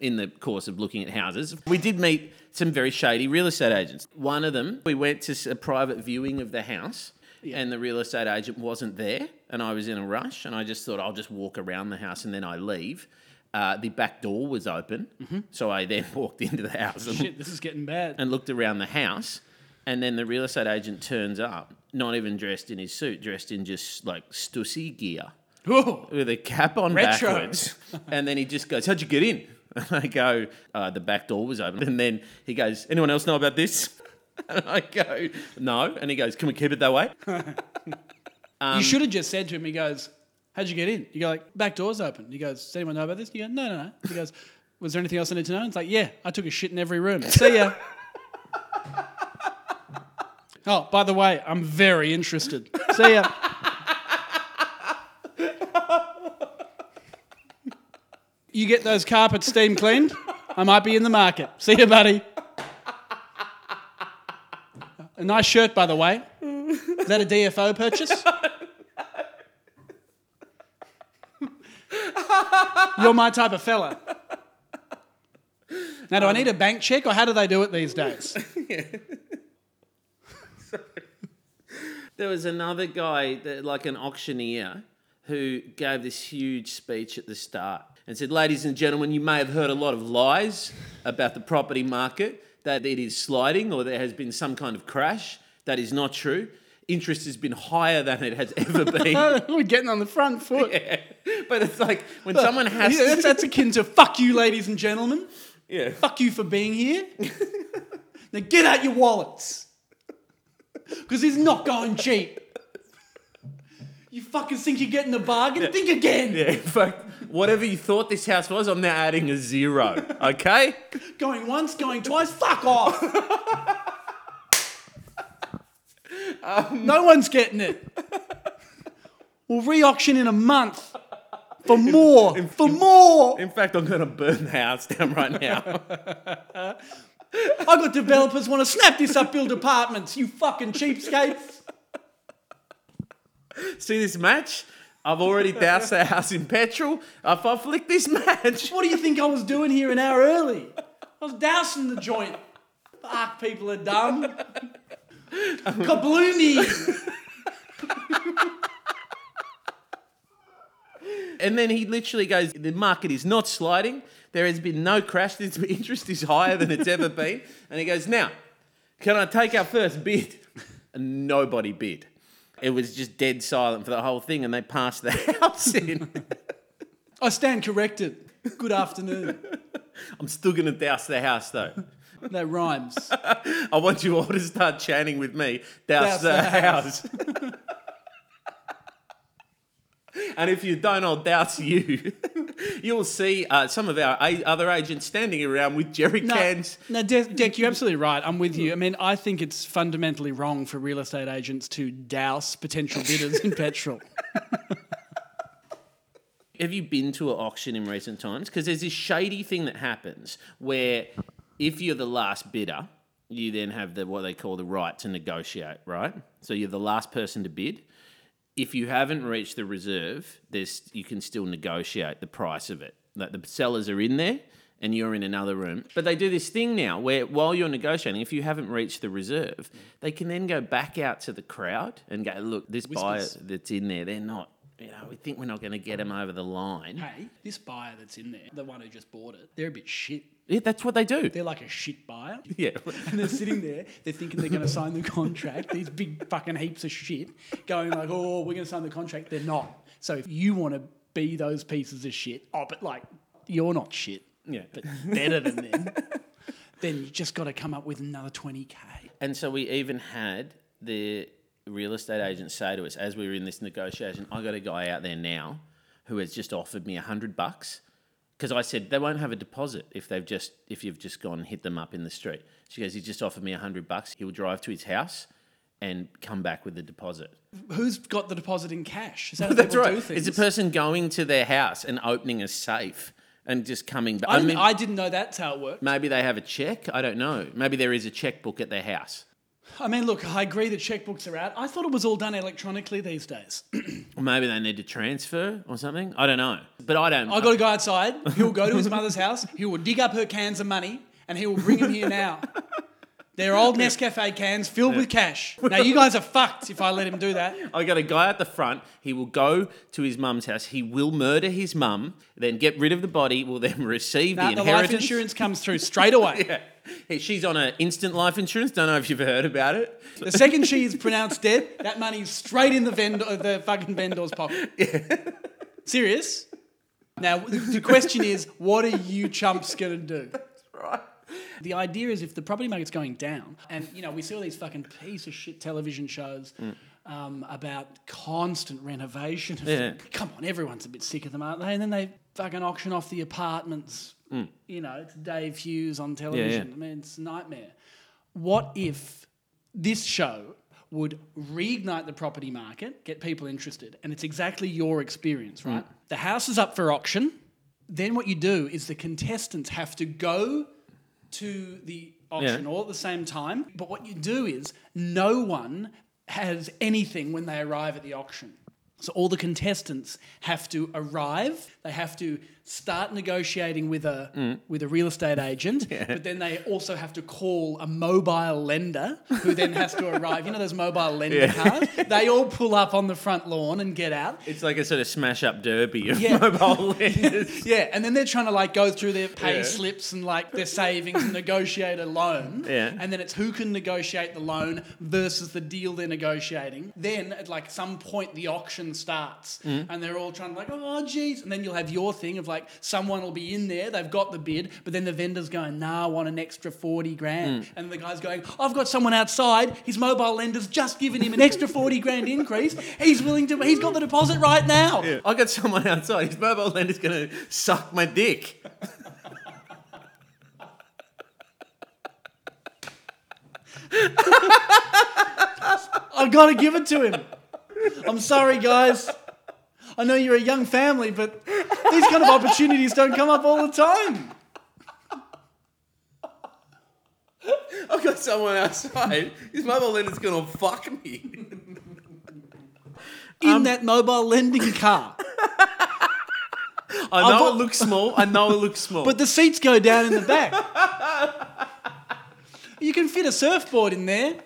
in the course of looking at houses. We did meet some very shady real estate agents. One of them, we went to a private viewing of the house. And the real estate agent wasn't there, and I was in a rush, and I just thought I'll just walk around the house and then I leave. Uh, the back door was open, so I then walked into the house and Shit, this is getting bad. and looked around the house. And then the real estate agent turns up, not even dressed in his suit, dressed in just like Stussy gear Whoa. with a cap on Retro. backwards. and then he just goes, How'd you get in? And I go, uh, The back door was open. And then he goes, Anyone else know about this? And I go, No. And he goes, Can we keep it that way? Um, you should have just said to him, he goes, How'd you get in? You go, like, back door's open. He goes, Does anyone know about this? You go, No, no, no. He goes, Was there anything else I need to know? And it's like, Yeah, I took a shit in every room. See ya. oh, by the way, I'm very interested. See ya. You get those carpets steam cleaned? I might be in the market. See you, buddy. A nice shirt, by the way. Is that a DFO purchase? You're my type of fella. Now, do I need a bank check or how do they do it these days? There was another guy, that, like an auctioneer, who gave this huge speech at the start and said, Ladies and gentlemen, you may have heard a lot of lies about the property market, that it is sliding or there has been some kind of crash. That is not true. Interest has been higher than it has ever been. We're getting on the front foot. but it's like when someone uh, has Yeah, that's, that's akin to fuck you, ladies and gentlemen. Yeah. Fuck you for being here. now get out your wallets. Because it's not going cheap. You fucking think you're getting a bargain? Think again. Yeah, in fact, whatever you thought this house was, I'm now adding a zero. Okay? Going once, going twice, fuck off. Um, no one's getting it. We'll re auction in a month for more. For more. In fact, I'm going to burn the house down right now. I got developers want to snap this up, build apartments, you fucking cheapskates. See this match? I've already doused the house in petrol. If I flick this match, What do you think I was doing here an hour early? I was dousing the joint. Fuck, people are dumb. Kabloomy. and then he literally goes, "The market is not sliding. There has been no crash. The interest is higher than it's ever been." And he goes, "Now, can I take our first bid?" And nobody bid. It was just dead silent for the whole thing, and they passed the house in. I stand corrected. Good afternoon. I'm still going to douse the house though. That rhymes. I want you all to start chanting with me. Douse, Douse the, the house. and if you don't, I'll douse you. You'll see uh, some of our a- other agents standing around with jerry No, cans. no, De- Dec, you're absolutely right. I'm with you. I mean, I think it's fundamentally wrong for real estate agents to douse potential bidders in petrol. Have you been to an auction in recent times? Because there's this shady thing that happens where if you're the last bidder, you then have the what they call the right to negotiate, right? So you're the last person to bid. If you haven't reached the reserve, there's you can still negotiate the price of it. Like the sellers are in there and you're in another room. But they do this thing now where while you're negotiating, if you haven't reached the reserve, they can then go back out to the crowd and go, look, this buyer that's in there, they're not you know, we think we're not going to get them over the line. hey, this buyer that's in there, the one who just bought it, they're a bit shit. Yeah, that's what they do. They're like a shit buyer. Yeah. And they're sitting there, they're thinking they're going to sign the contract, these big fucking heaps of shit, going like, oh, we're going to sign the contract. They're not. So if you want to be those pieces of shit, oh, but like, you're not shit, Yeah. but better than them, then you just got to come up with another 20K. And so we even had the real estate agents say to us as we were in this negotiation, I got a guy out there now who has just offered me a hundred bucks. Because I said they won't have a deposit if they've just if you've just gone and hit them up in the street. She goes, he just offered me a hundred bucks. He'll drive to his house and come back with the deposit. Who's got the deposit in cash? Is that That's right. It's a person going to their house and opening a safe and just coming back. I, I mean, I didn't know that's how it worked. maybe they have a check. I don't know. Maybe there is a checkbook at their house. I mean, look, I agree that checkbooks are out. I thought it was all done electronically these days. Or maybe they need to transfer or something. I don't know. But I don't. I got to go outside. He'll go to his mother's house. He will dig up her cans of money and he will bring them here now. They're old Nescafe cans filled with cash. Now you guys are fucked if I let him do that. I got a guy at the front. He will go to his mum's house. He will murder his mum, then get rid of the body. Will then receive the the life insurance comes through straight away. Yeah. Hey, She's on an instant life insurance. Don't know if you've heard about it. The second she is pronounced dead, that money's straight in the vendor, uh, the fucking vendor's pocket. Serious? Now the the question is, what are you chumps gonna do? The idea is if the property market's going down, and you know we see all these fucking piece of shit television shows um, about constant renovation. Yeah. Come on, everyone's a bit sick of them, aren't they? And then they fucking auction off the apartments. You know, it's Dave Hughes on television. I mean, it's a nightmare. What if this show would reignite the property market, get people interested, and it's exactly your experience, right? The house is up for auction. Then what you do is the contestants have to go to the auction Yeah. all at the same time. But what you do is no one has anything when they arrive at the auction. So all the contestants have to arrive. They have to start negotiating with a Mm. with a real estate agent, but then they also have to call a mobile lender who then has to arrive. You know those mobile lender Yeah. cars? They all pull up on the front lawn and get out. It's like a sort of smash up derby of Yeah. mobile lenders. Yeah, and then they're trying to like go through their pay Yeah. slips and like their savings and negotiate a loan. Yeah. And then it's who can negotiate the loan versus the deal they're negotiating. Then at like some point the auction starts Mm. and they're all trying to like, oh geez. And then you'll have your thing of like someone will be in there, they've got the bid, but then the vendor's going, nah, I want an extra 40 grand. Mm. And the guy's going, I've got someone outside, his mobile lender's just given him an extra 40 grand increase. He's willing to, he's got the deposit right now. I got someone outside. His mobile lender's going to suck my dick. I've got to give it to him. I'm sorry, guys. I know you're a young family, but these kind of opportunities don't come up all the time. I've got someone outside. His mobile lender's going to fuck me. In um, that mobile lending car. I know got- it looks small. I know it looks small. But the seats go down in the back. You can fit a surfboard in there.